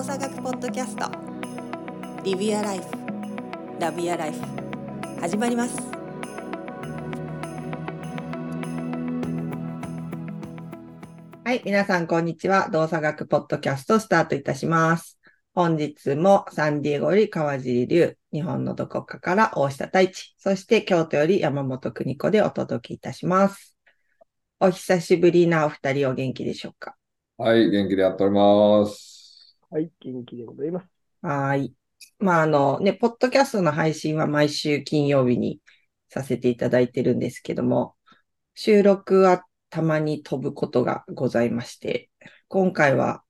動作学ポッドキャスト。リビアライフ。ラビアライフ。始まります。はい皆さんこんにちは。動作学ポッドキャストスタートいたします。本日もサンディエゴより川尻流日本のどこかから大下太一そして京都より山本邦子でお届けいたします。お久しぶりなお二人お元気でしょうか？はい、元気でやっております。はい、元気でございます。はい。まあ、あのね、ポッドキャストの配信は毎週金曜日にさせていただいてるんですけども、収録はたまに飛ぶことがございまして、今回は、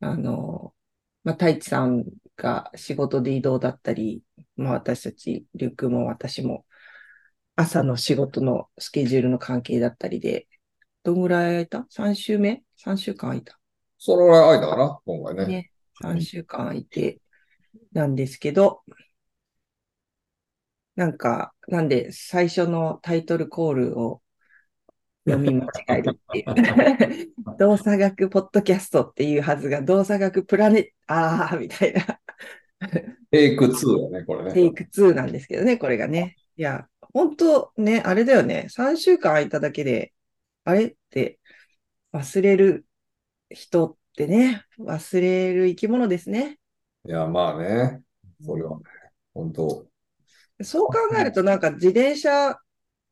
あの、まあ、太一さんが仕事で移動だったり、まあ、私たち、リュックも私も、朝の仕事のスケジュールの関係だったりで、どんぐらい空いた ?3 週目 ?3 週間空いた？それぐらい空いたかな、今回ね。ね、3週間空いてなんですけど、なんか、なんで最初のタイトルコールを読み間違えるっていう。動作学ポッドキャストっていうはずが、動作学プラネ、あーみたいな。テイク2だね、これね。テイク2なんですけどね、これがね。いや、本当ね、あれだよね。3週間空いただけで、あれって忘れる人ってね、忘れる生き物ですね。いや、まあね。それはね、本当。そう考えると、なんか自転車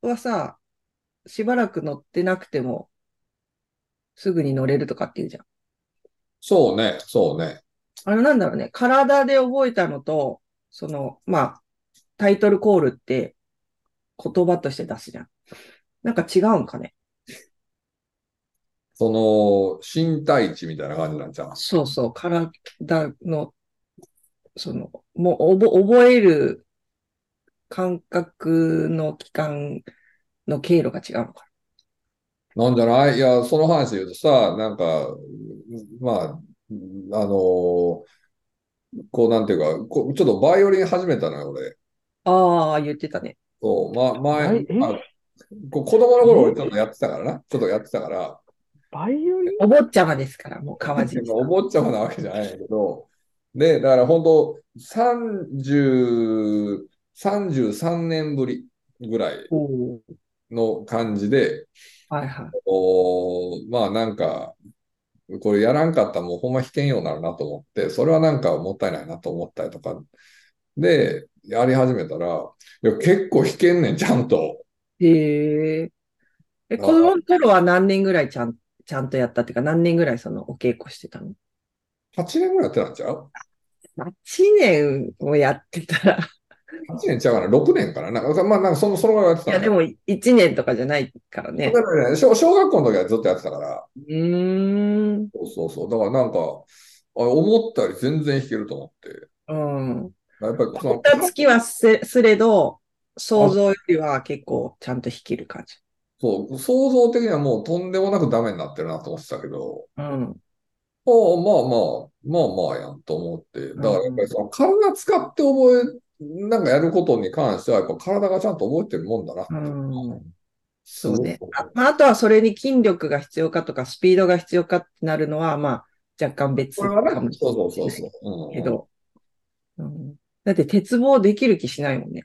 はさ、しばらく乗ってなくても、すぐに乗れるとかって言うじゃん。そうね、そうね。あれなんだろうね。体で覚えたのと、その、まあ、タイトルコールって言葉として出すじゃん。なんか違うんかね。その、身体値みたいな感じなんじゃん。そうそう、体の、その、もう、おぼ、覚える感覚の期間の経路が違うのかなんじゃない？いや、その話で言うとさ、なんか、まあ、あのこうなんていうか、こうちょっとバイオリン始めたのよ、俺。な。ああ、言ってたね。そう、ま、前、え？まあ、こう子供の頃俺ちょっとやってたからな。ちょっとやってたから、バイオリン？お坊ちゃまですから、もう川尻さん。お坊ちゃまなわけじゃないんだけど、で、だから本当、30、33年ぶりぐらいの感じで、はいはい。おーまあなんか、これやらんかったらもうほんま弾けんようになるなと思って、それはなんかもったいないなと思ったりとか、で、やり始めたら、いや、結構弾けんねん、ちゃんと。へえ。え、子供の頃は何年ぐらいちゃん、ちゃんとやったっていうか、何年ぐらいそのお稽古してたの？8年ぐらいやってたんちゃう ?8 年をやってたら、?8 年ちゃうかな ?6 年かな？なんか、まあなんかその、そのぐらいやってたのいやでも1年とかじゃないからね。だからね小小学校の時はずっとやってたから、うーん。そうそうそう。だからなんか、あ思ったより全然弾けると思って。うん。やっぱりその、二月はすすれど、想像よりは結構ちゃんと弾ける感じ。そう、想像的にはもうとんでもなくダメになってるなと思ってたけど、うん。ああ、まあまあ、まあまあやんと思って。だからやっぱりその体使って覚え、なんかやることに関しては、やっぱ体がちゃんと覚えてるもんだなって。うんすごくそうね。あまあ、あとはそれに筋力が必要かとか、スピードが必要かってなるのは、まあ、若干別かもしそうれないそうそうそう。うんけど、うん、だって鉄棒できる気しないもんね。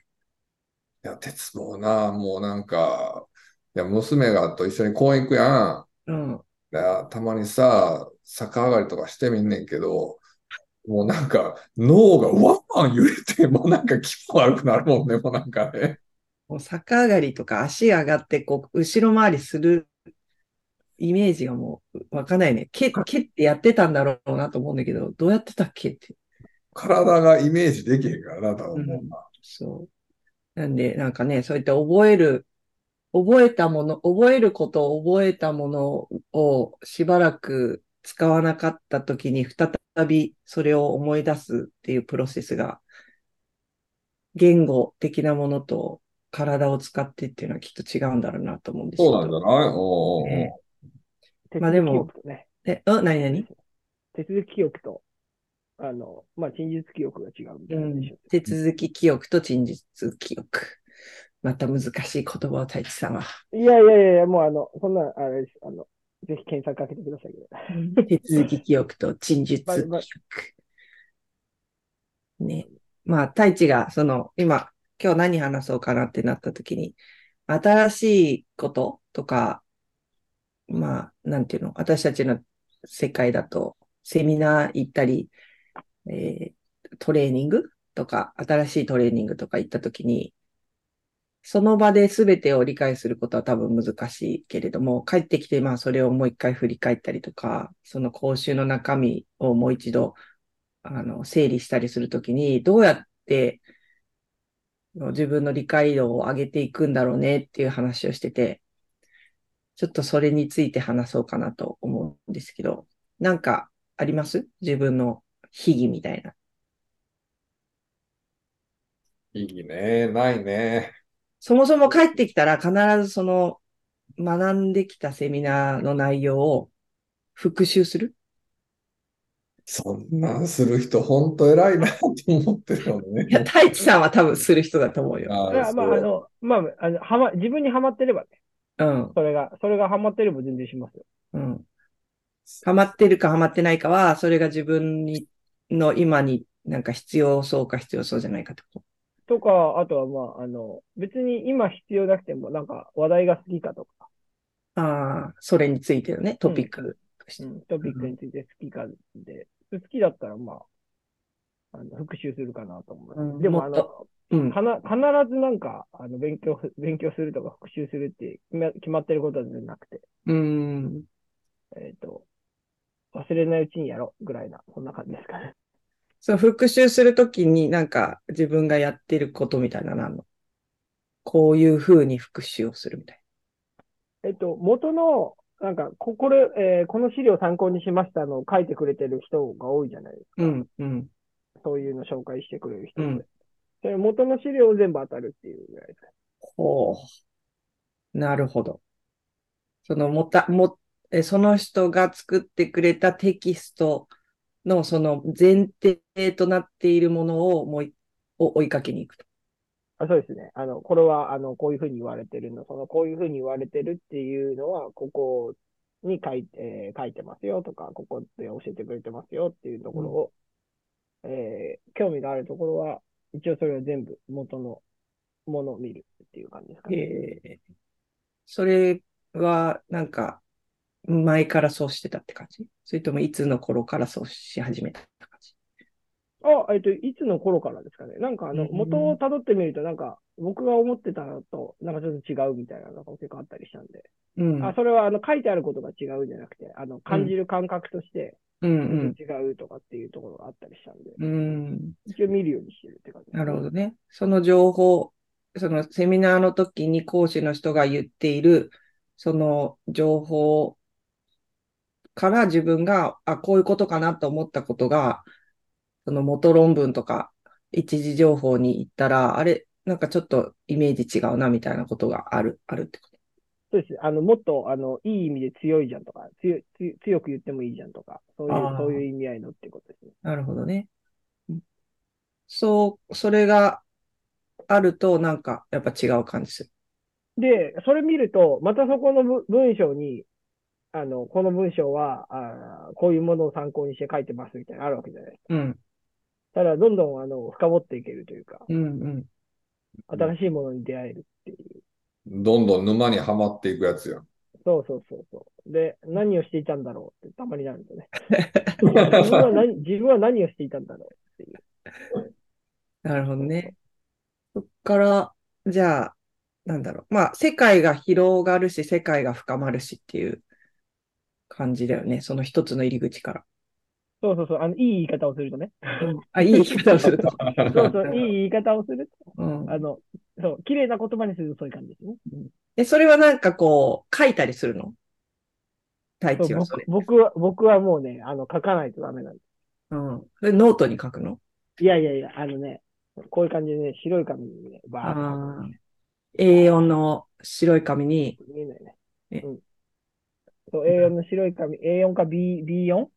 いや、鉄棒な、もうなんか、いや、娘がと一緒に公園行くやん。うん。いや、たまにさ、逆上がりとかしてみんねんけど、もうなんか脳がワンワン揺れて、もうなんか気分悪くなるもんね、もうなんかね。もう逆上がりとか足上がって、こう、後ろ回りするイメージがもうわかんないね。蹴、蹴ってやってたんだろうなと思うんだけど、どうやってたっけって。体がイメージできへんからな、多分もううんそう。なんで、なんかね、そういった覚える、覚えたもの、覚えることを覚えたものをしばらく使わなかった時に再びそれを思い出すっていうプロセスが、言語的なものと体を使ってっていうのはきっと違うんだろうなと思うんですそうなんじゃないおうおうおうね手まあでも続き記憶とね。え、あ、なになに手続き記憶と、あの、まあ、陳述記憶が違うみたういなんでしょ。手続き記憶と陳述記憶。また難しい言葉を太一さんは。いやいやいやもうあの、そんな、あれです。あの、ぜひ検索かけてくださいけど。手続き記憶と陳述記憶。ね。まあ、太一が、その、今、今日何話そうかなってなった時に、新しいこととか、まあ、なんていうの、私たちの世界だと、セミナー行ったり、えートレーニングとか、新しいトレーニングとか行った時に、その場で全てを理解することは多分難しいけれども、帰ってきて、まあ、それをもう一回振り返ったりとか、その講習の中身をもう一度、あの、整理したりするときに、どうやって自分の理解度を上げていくんだろうねっていう話をしてて、ちょっとそれについて話そうかなと思うんですけど、なんかあります？自分の秘技みたいな。いいね。ないね。そもそも帰ってきたら必ずその学んできたセミナーの内容を復習する？そんなんする人、ほんと偉いなって思ってるよね。いや、太一さんは多分する人だと思うよ。あまあ、あの、まあ、あの、はま、自分にはまってればね、うん。それが、それがはまってれば全然しますよ。うん。ハマってるかハマってないかは、それが自分に、の今になんか必要そうか必要そうじゃないかってことか、あとはまあ、あの、別に今必要なくても、なんか話題が好きかとか、と。ああ、それについてのね、トピックとして。うん、トピックについて好きかで、好きだったらまあ、あの復習するかなと思います。うんでも、あの、うん。かな、必ずなんか、あの、勉強、勉強するとか復習するって決ま決まってることじゃなくて、うーん。えっ、と、忘れないうちにやろうぐらいな、そんな感じですかね。その復習するときになんか自分がやってることみたいなのの？こういう風に復習をするみたいえっと、元の、なんか、こ、これ、えーこの資料を参考にしましたのを書いてくれてる人が多いじゃないですか。な。うん、うん。そういうの紹介してくれる人で。うんそれ元の資料を全部当たるっていうぐらいですか。ほう。なるほど。そのもた、も、え、その人が作ってくれたテキストのその前提となっているものをもうい、を追いかけに行くと。あ、そうですね。あの、これは、あの、こういうふうに言われてるの、その、こういうふうに言われてるっていうのは、ここに書いて、えー書いてますよとか、ここで教えてくれてますよっていうところを、えー興味があるところは、一応それを全部元のものを見るっていう感じですかね。えーそれはなんか前からそうしてたって感じ？それともいつの頃からそうし始めたって感じ？あ、えっと、いつの頃からですかね？なんかあの、うん元を辿ってみると、なんか、僕が思ってたのと、なんかちょっと違うみたいなのが結構あったりしたんで。うん。あ、それはあの、書いてあることが違うじゃなくて、あの、感じる感覚として、うん違うとかっていうところがあったりしたんで、うん。うん。一応見るようにしてるって感じね、なるほどね。その情報、そのセミナーの時に講師の人が言っている、その情報から自分が、あ、こういうことかなと思ったことが、その元論文とか一時情報に行ったら、あれ、なんかちょっとイメージ違うなみたいなことがある、あるってこと？そうです。あの、もっと、あの、いい意味で強いじゃんとか、強い強く言ってもいいじゃんとか、そういうそういう意味合いのっていうことですね。なるほどね。そう、それがあると、なんかやっぱ違う感じする。で、それ見ると、またそこのぶ文章に、あの、この文章は、あーこういうものを参考にして書いてますみたいなのあるわけじゃないですか。うん、ただ、どんどん、あの、深掘っていけるというか、うん、うん。新しいものに出会えるっていう。どんどん沼にはまっていくやつやん。そうそうそうそう。で、何をしていたんだろうってたまになるんですよね。自分は何、自分は何をしていたんだろうっていう。なるほどね。そっから、じゃあ、なんだろう。まあ、世界が広がるし、世界が深まるしっていう感じだよね。その一つの入り口から。そうそうそう。あの、いい言い方をするとね。あ、いい言い方をすると。そうそう、いい言い方をすると。うんあの、そう、綺麗な言葉にするとそういう感じですね。え、それはなんかこう、書いたりするの？太一はそれ。僕僕は、僕はもうね、あの、書かないとダメなんです。うん。それノートに書くの？いやいやいや、あのね、こういう感じでね、白い紙にね、バーッとね ?A4 の白い紙に、見えないね。えうん。そう、A4 の白い紙、A4 か B、B4?B4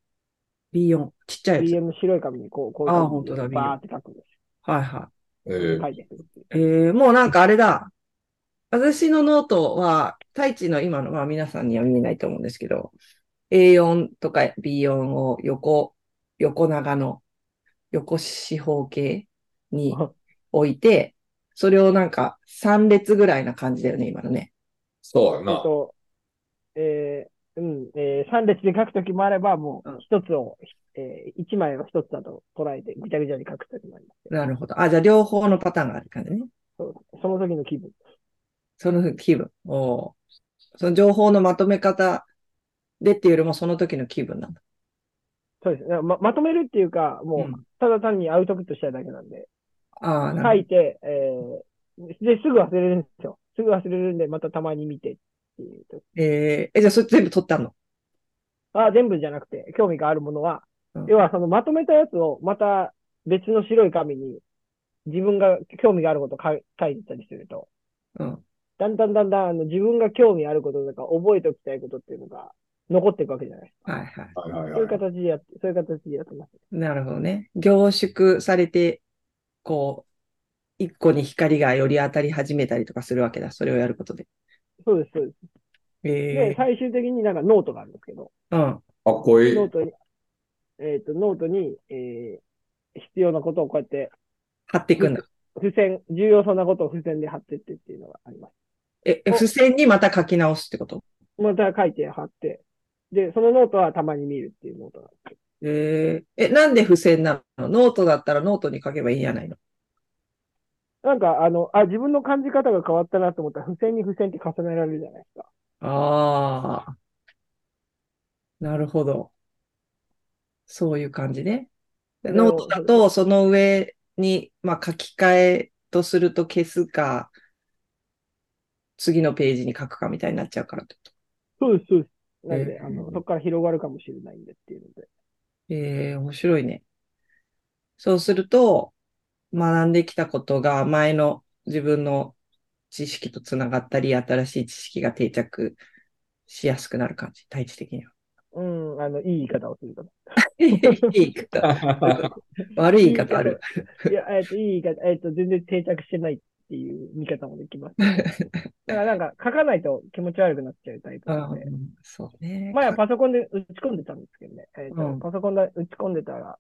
B4、ちっちゃいやつ。の白い紙にこう、こういうあー感じ本当だでバーって書くんですはいはえー書いてくるっていう。い。えー、もうなんかあれだ。私のノートは、太一の今の、まあ皆さんには見えないと思うんですけど、A4 とか B4 を横、横長の、横四方形に置いて、それをなんか3列ぐらいな感じだよね、今のね。えっそうやな。と、えーうん、えー、3列で書くときもあれば、もううん一つを、えー、1枚を一つだと捉えて、ぐちゃぐちゃに書くときもあります。なるほど。あ、じゃあ両方のパターンがある感じね。そうその時の気分。その気分。おーその情報のまとめ方でっていうよりもその時の気分なんだ。そうですね。ま、まとめるっていうか、もう、うんただ単にアウトプットしたいだけなんで、ああ、なる書いて、えー、で、すぐ忘れるんですよ。すぐ忘れるんで、またたまに見て。えー、え、じゃあそれ全部取ったの？あ、全部じゃなくて、興味があるものは、うん要はそのまとめたやつを、また別の白い紙に、自分が興味があることを書いてたりすると、うん。だんだんだんだんあの自分が興味あることとか覚えておきたいことっていうのが残っていくわけじゃないですか。はいはい。そういう。形でやって、そういう形でやってます。なるほどね。凝縮されて、こう、一個に光がより当たり始めたりとかするわけだ。それをやることで。そうです、そうです。でえ、最終的になんかノートがあるんですけど、ー、うん。かっこいい。ノートに、えっ、と、ノートに、えー、必要なことをこうやって、貼っていくんだ。付箋、重要そうなことを付箋で貼ってってっていうのがあります。え、付箋にまた書き直すってこと？また書いて貼って、で、そのノートはたまに見るっていうノートなんです。えー、え、なんで付箋なの？ノートだったらノートに書けばいいんじゃないの？なんか、あの、あ、自分の感じ方が変わったなと思ったら、付箋に付箋って重ねられるじゃないですか。ああ。なるほど。そういう感じね。でノートだと、その上に、まあ、書き換えとすると消すか、次のページに書くかみたいになっちゃうからってこそうです、そうです。なんで、えーあの、そこから広がるかもしれないんでっていうので。と。ええ面白いね。そうすると、学んできたことが前の自分の知識とつながったり、新しい知識が定着しやすくなる感じ、体知的には。うん、あの、いい言い方をすると。いい言い方。悪い言い方ある。いや、えっ、と、いい言い方、えっ、と、全然定着してないっていう見方もできます、だからなんか、書かないと気持ち悪くなっちゃうタイプなので。うんそうね。前はパソコンで打ち込んでたんですけどね。えっ、と、うんパソコンで打ち込んでたら、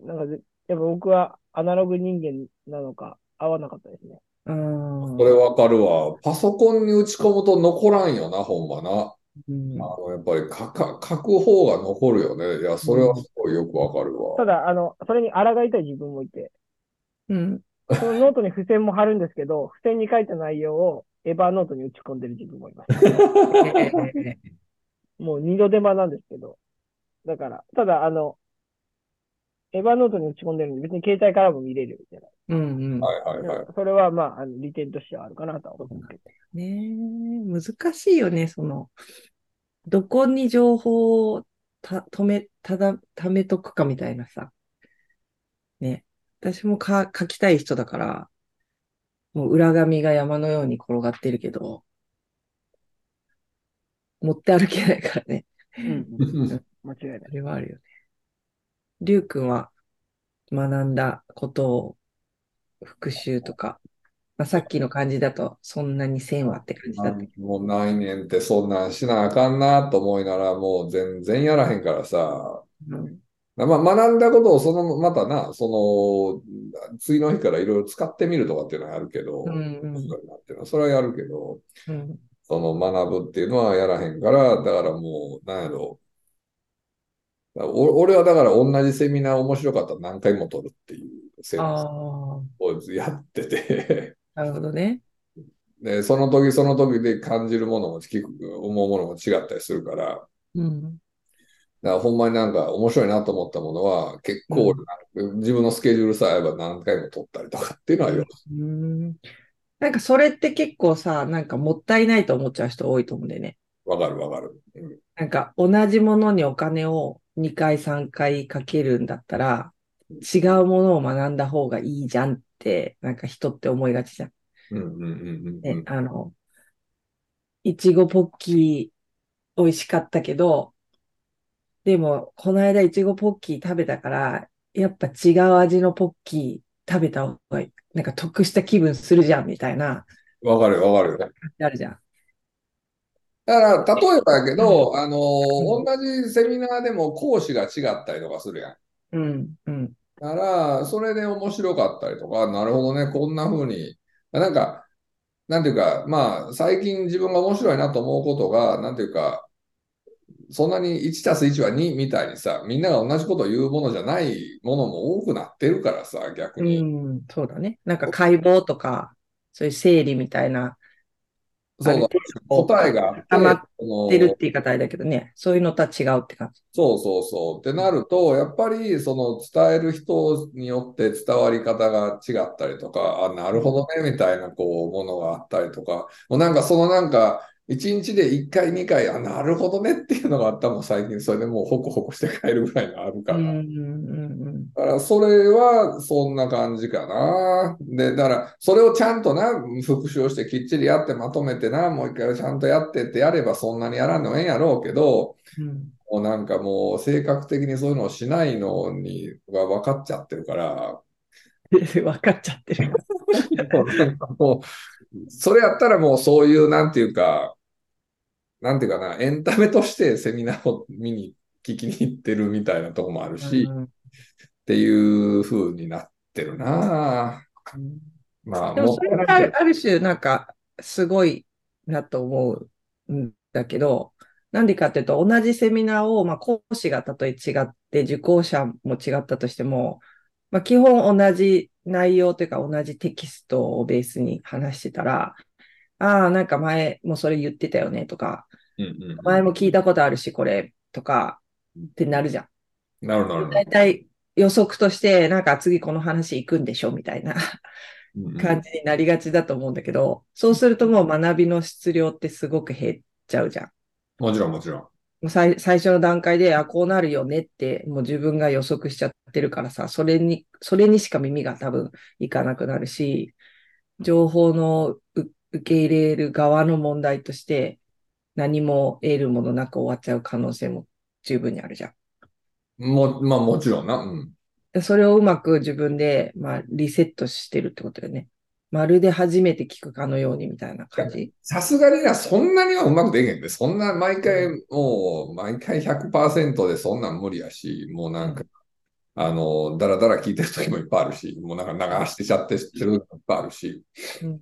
なんかぜ、やっぱ僕はアナログ人間なのか合わなかったですね。うんそれわかるわ。パソコンに打ち込むと残らんよな、ほんまな。うんあの、やっぱり書か、書く方が残るよね。いや、それはすごいよくわかるわ。ただ、あの、それに抗いたい自分もいて、うん。そのノートに付箋も貼るんですけど、付箋に書いた内容を Evernote に打ち込んでる自分もいます。え もう二度手間なんですけど。だから、ただ、あの、エバーノートに打ち込んでるんで、別に携帯からも見れるじゃない。うんうん。はいはいはい。それは、まあ、あの利点としてはあるかなとは思うけど。ねえ、難しいよね、その、どこに情報をた、止め、ただ、貯めとくかみたいなさ。ね。私もか、書きたい人だから、もう裏紙が山のように転がってるけど、持って歩けないからね。うん。間違いない。それはあるよね。りゅうくんは学んだことを復習とか、まあ、さっきの感じだとそんなにせんわって感じだったけもう内年ってそんなんしなあかんなと思いながらもう全然やらへんからさ。ど。うん。まあ、学んだことをそのまたな、その次の日からいろいろ使ってみるとかっていうのはやるけど、うんうん。それはやるけど、うん。その学ぶっていうのはやらへんから、だからもう、なんやろ。俺はだから同じセミナー面白かったら何回も取るっていうセンスあをやってて、あ、なるほどね。で、その時その時で感じるものも聞く、思うものも違ったりするから、うん。だからほんまになんか面白いなと思ったものは結構、自分のスケジュールさえ合えば何回も取ったりとかっていうのはよ。うん。なんかそれって結構さ、なんかもったいないと思っちゃう人多いと思うんだよね。わかるわかる。うんなんか同じものにお金を2回3回かけるんだったら、違うものを学んだ方がいいじゃんって、なんか人って思いがちじゃん。うんうんうんうんね、あの、いちごポッキー美味しかったけど、でも、この間いちごポッキー食べたから、やっぱ違う味のポッキー食べた方が、なんか得した気分するじゃん、みたいなわかるよ、わかるよ。あるじゃん。だから、例えばやけど、あのう同じセミナーでも講師が違ったりとかするやん。うん、うん、だから、それで面白かったりとか、なるほどね、こんな風に、なんか、なんていうか、まあ、最近自分が面白いなと思うことが、なんていうか、そんなに1たす1は2みたいにさ、みんなが同じことを言うものじゃないものも多くなってるからさ、逆うに。ん、そうだね。なんか解剖とか、そういう生理みたいな、そう答えがあって、固まっその出るって言い方あれだけどね、そういうのとは違うって感じ。そうそうそう。ってなると、やっぱりその伝える人によって伝わり方が違ったりとか、あ、なるほどね、みたいなこう、ものがあったりとか、もうなんかそのなんか、一日で一回、二回、あ、なるほどねっていうのがあったもん、最近それでもうホクホクして帰るぐらいがあるから。うん、うん、だから、それはそんな感じかな。で、だから、それをちゃんとな、復習をしてきっちりやってまとめてな、もう一回ちゃんとやってってやればそんなにやらんでもええんやろうけど、うん。もうなんかもう性格的にそういうのをしないのにが分かっちゃってるから、分かっちゃってる。もう、それやったらもうそういう、なんていうか、なんていうかな、エンタメとしてセミナーを見に、聞きに行ってるみたいなとこもあるし、うん。っていう風になってるな。まあ、でももそれがあるある種、なんか、すごいなと思うんだけど、なんでかっていうと、同じセミナーを、まあ、講師がたとえ違って、受講者も違ったとしても、まあ、基本同じ内容というか、同じテキストをベースに話してたら、ああ、なんか前もそれ言ってたよねとか、うんうんうん前も聞いたことあるし、これとかってなるじゃん。なるなる。大体予測として、なんか次この話行くんでしょみたいな。感じになりがちだと思うんだけど、そうするともう学びの質量ってすごく減っちゃうじゃん。もちろんもちろん。最最初の段階で、あ、こうなるよねって、もう自分が予測しちゃってるからさ、それに、それにしか耳が多分いかなくなるし、情報のう受け入れる側の問題として、何も得るものなく終わっちゃう可能性も十分にあるじゃん。も、まあもちろんな。うん。でそれをうまく自分で、まあ、リセットしてるってことだよね。まるで初めて聞くかのようにみたいな感じ。さすがにな、そんなにはうまくできへんで、そんな毎回、もう、毎回100%でそんなん無理やし、もうなんか、あの、だらだら聞いてる時もいっぱいあるし、もうなんか流してちゃって知ってる時もいっぱいあるし。うん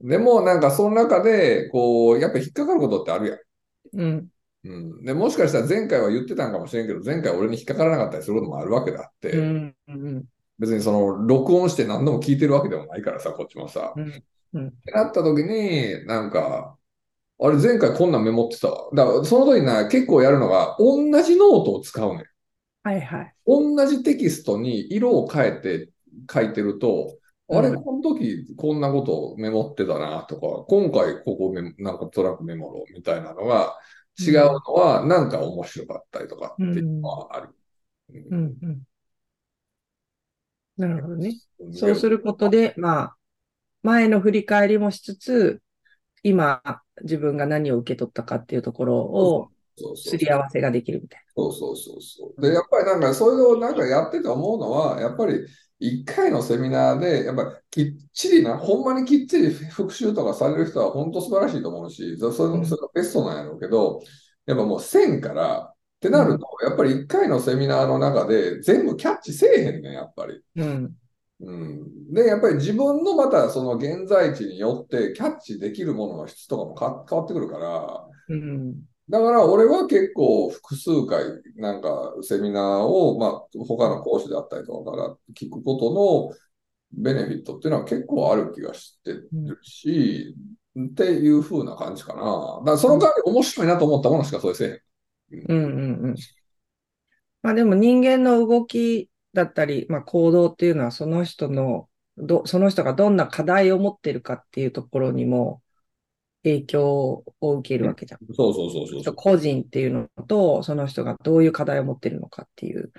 でも、なんかその中で、こう、やっぱ引っかかることってあるやん。うん。うん。で、もしかしたら前回は言ってたんかもしれんけど、前回俺に引っかからなかったりすることもあるわけであって、うん。うん。別にその、録音して何度も聞いてるわけでもないからさ、こっちもさ。うん。ってなった時に、なんか、あれ前回こんなんメモってたわ。だからその時にな、結構やるのが、同じノートを使うねん。はいはい。同じテキストに色を変えて書いてると、あれ、うんこの時こんなことをメモってたなとか、今回ここメモなんかトラックメモろうみたいなのが違うのは、なんか面白かったりとかっていうのはある。うん。うん。なるほどね。うんそうすることで、まあ、前の振り返りもしつつ、今、自分が何を受け取ったかっていうところをすり合わせができるみたいそうそうそうそう。で、やっぱりなんか、それをなんかやってて思うのは、やっぱり一回のセミナーで、やっぱりきっちりな、ほんまにきっちり復習とかされる人は本当素晴らしいと思うし、そそれそれがベストなんやろうけど、やっぱもう線から、ってなると、やっぱり一回のセミナーの中で全部キャッチせえへんねん、やっぱり。な。うん。うん、で、やっぱり自分のまたその現在地によってキャッチできるものの質とかもか変わってくるから、うん。だから俺は結構複数回なんかセミナーを、まあ、他の講師であったりとかから聞くことのベネフィットっていうのは結構ある気がしてるし、っていう風な感じかな。だからその代わり面白いなと思ったものしかそれせえへん。うんうんうん。まあでも人間の動きだったり、まあ行動っていうのはその人の、ど、その人がどんな課題を持ってるかっていうところにも影響を受けるわけじゃん。そうそうそうそうそう。個人っていうのと、その人がどういう課題を持ってるのかっていう。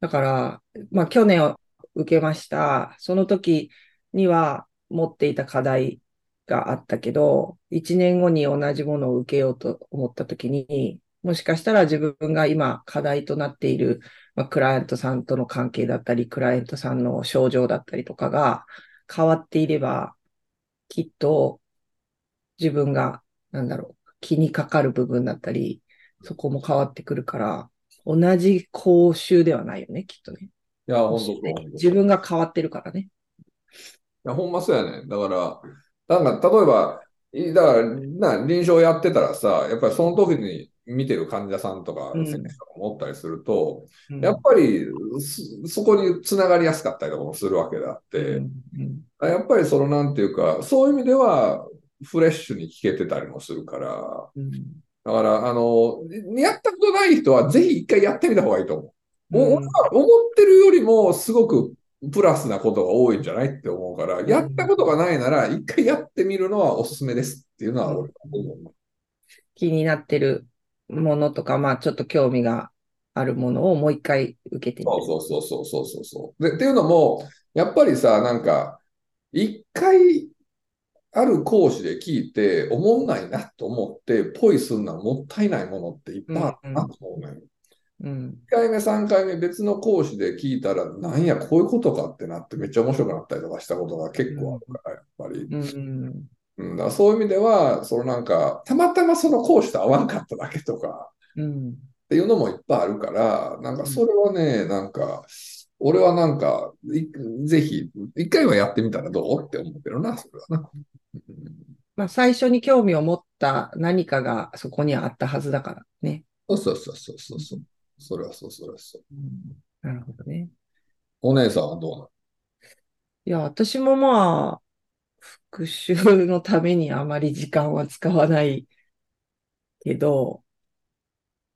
だから、まあ去年を受けました。その時には持っていた課題があったけど、1年後に同じものを受けようと思った時に、もしかしたら自分が今課題となっている、まあ、クライアントさんとの関係だったり、クライアントさんの症状だったりとかが変わっていれば、きっと自分が、なんだろう、気にかかる部分だったり、そこも変わってくるから、同じ講習ではないよね、きっとね。いや、本当そう本当そう自分が変わってるからね。いや、ほんまそうやね。だから、なんか、例えば、いだから、な、臨床やってたらさ、やっぱりその時に見てる患者さんとか、うん先生とったりすると、うんやっぱりそ、そこにつながりやすかったりとかもするわけであって、うんうんやっぱりその、なんていうか、そういう意味では、フレッシュに聞けてたりもするから、うんだから、あの、やったことない人は、ぜひ一回やってみた方がいいと思う。もう思ってるよりも、すごくプラスなことが多いんじゃないって思うから、やったことがないなら、一回やってみるのはおすすめですっていうのは俺は思う。気になってるものとか、まあちょっと興味があるものをもう一回受けてみる。そうそうそうそうそうそう。で、っていうのも、やっぱりさ、なんか、一回ある講師で聞いて、思んないなと思って、ポイするのはもったいないものっていっぱいあるなと思うね。うん。1回目、3回目、別の講師で聞いたら、なんや、こういうことかってなって、めっちゃ面白くなったりとかしたことが結構あるから、やっぱり。うん。うん、だそういう意味では、そのなんか、たまたまその講師と合わんかっただけとか、うん。っていうのもいっぱいあるから、なんかそれはね、なんか、俺はなんか、いぜひ、一回はやってみたらどうって思ってるな、それはな。うんまあ最初に興味を持った何かがそこにはあったはずだからね。そうそうそうそうそうそう。それはそう、それはそう。なるほどね。お姉さんはどうなの？いや、私もまあ、復習のためにあまり時間は使わないけど、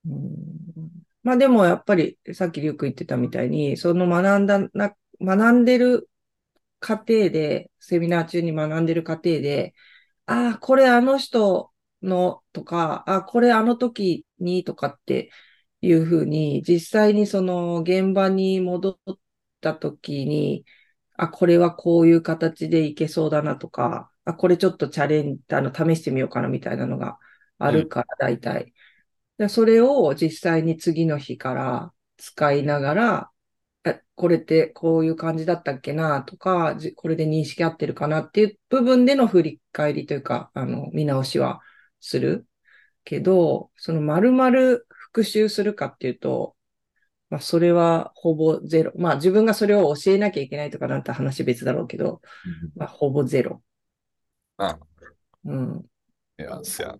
うん、まあでもやっぱりさっきリュウク言ってたみたいに、その学んだな、学んでる過程で、セミナー中に学んでる過程で、ああ、これあの人のとか、あこれあの時にとかっていうふうに、実際にその現場に戻った時に、あ、これはこういう形でいけそうだなとか、あ、これちょっとチャレンジ、あの、試してみようかなみたいなのがあるから、大体。でそれを実際に次の日から使いながら、え、これってこういう感じだったっけな？とか、じこれで認識合ってるかな？っていう部分での振り返りというか、あの、見直しはするけど、その丸々復習するかっていうと、まあ、それはほぼゼロ。まあ、自分がそれを教えなきゃいけないとかなんて話別だろうけど、まあ、ほぼゼロ。あうん。いや、そや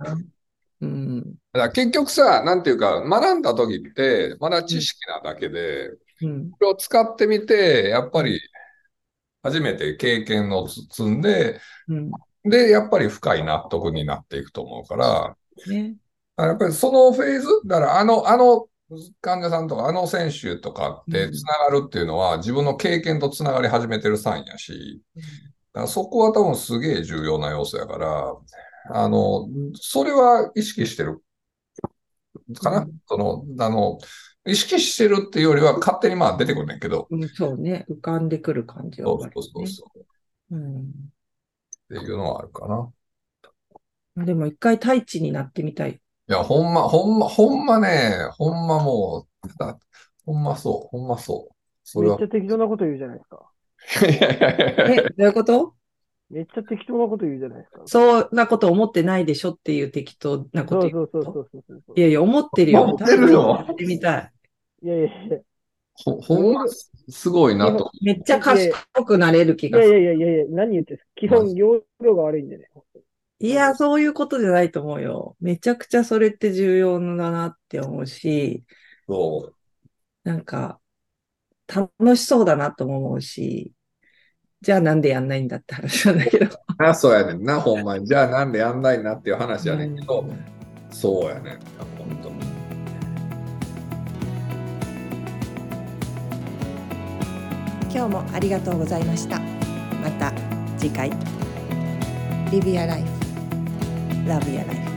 うん。だから結局さ、なんていうか、学んだ時って、まだ知識なだけで、うん。これを使ってみて、やっぱり初めて経験を積んで、うん。で、やっぱり深い納得になっていくと思うから、ね。やっぱりそのフェーズ、だからあの、あの患者さんとか、あの選手とかってつながるっていうのは、自分の経験とつながり始めてるサインやし、だからそこは多分すげえ重要な要素やから、あの、それは意識してるかな、うんその、あの、意識してるっていうよりは勝手にまあ出てくるねんけど、うん、そうね。浮かんでくる感じはそうあるそうそうそう。ね。うん。っていうのはあるかな。まあでも一回太一になってみたい。いや、ほんま、ほんま、ほんまね、ほんまもう、ただほんまそう、ほんまそう。それはめっち、ゃ適当なこと言うじゃないですか。いやいやいやいえ、やどういうこと？めっちゃ適当なこと言うじゃないですか。そんなこと思ってないでしょっていう適当なこそと言ううそうそうそうそうそう。いやいや、思ってるよ。思ってるよやってみたい。いやいやいや。ほほんますごいなと。めっちゃ賢くなれる気いやいがする。やいやいや、何言ってんすか基本、容量が悪いんでね。いや、そういうことじゃないと思うよ。めちゃくちゃそれって重要だなって思うし、そう。なんか、楽しそうだなとも思うし、じゃあなんでやんないんだって話なんだけど。あ、そうやねんな、ほんまに。じゃあなんでやんないなっていう話やねんけど、そうやねんな、ほんと。今日もありがとうございました。また次回。Live your life. Love your life.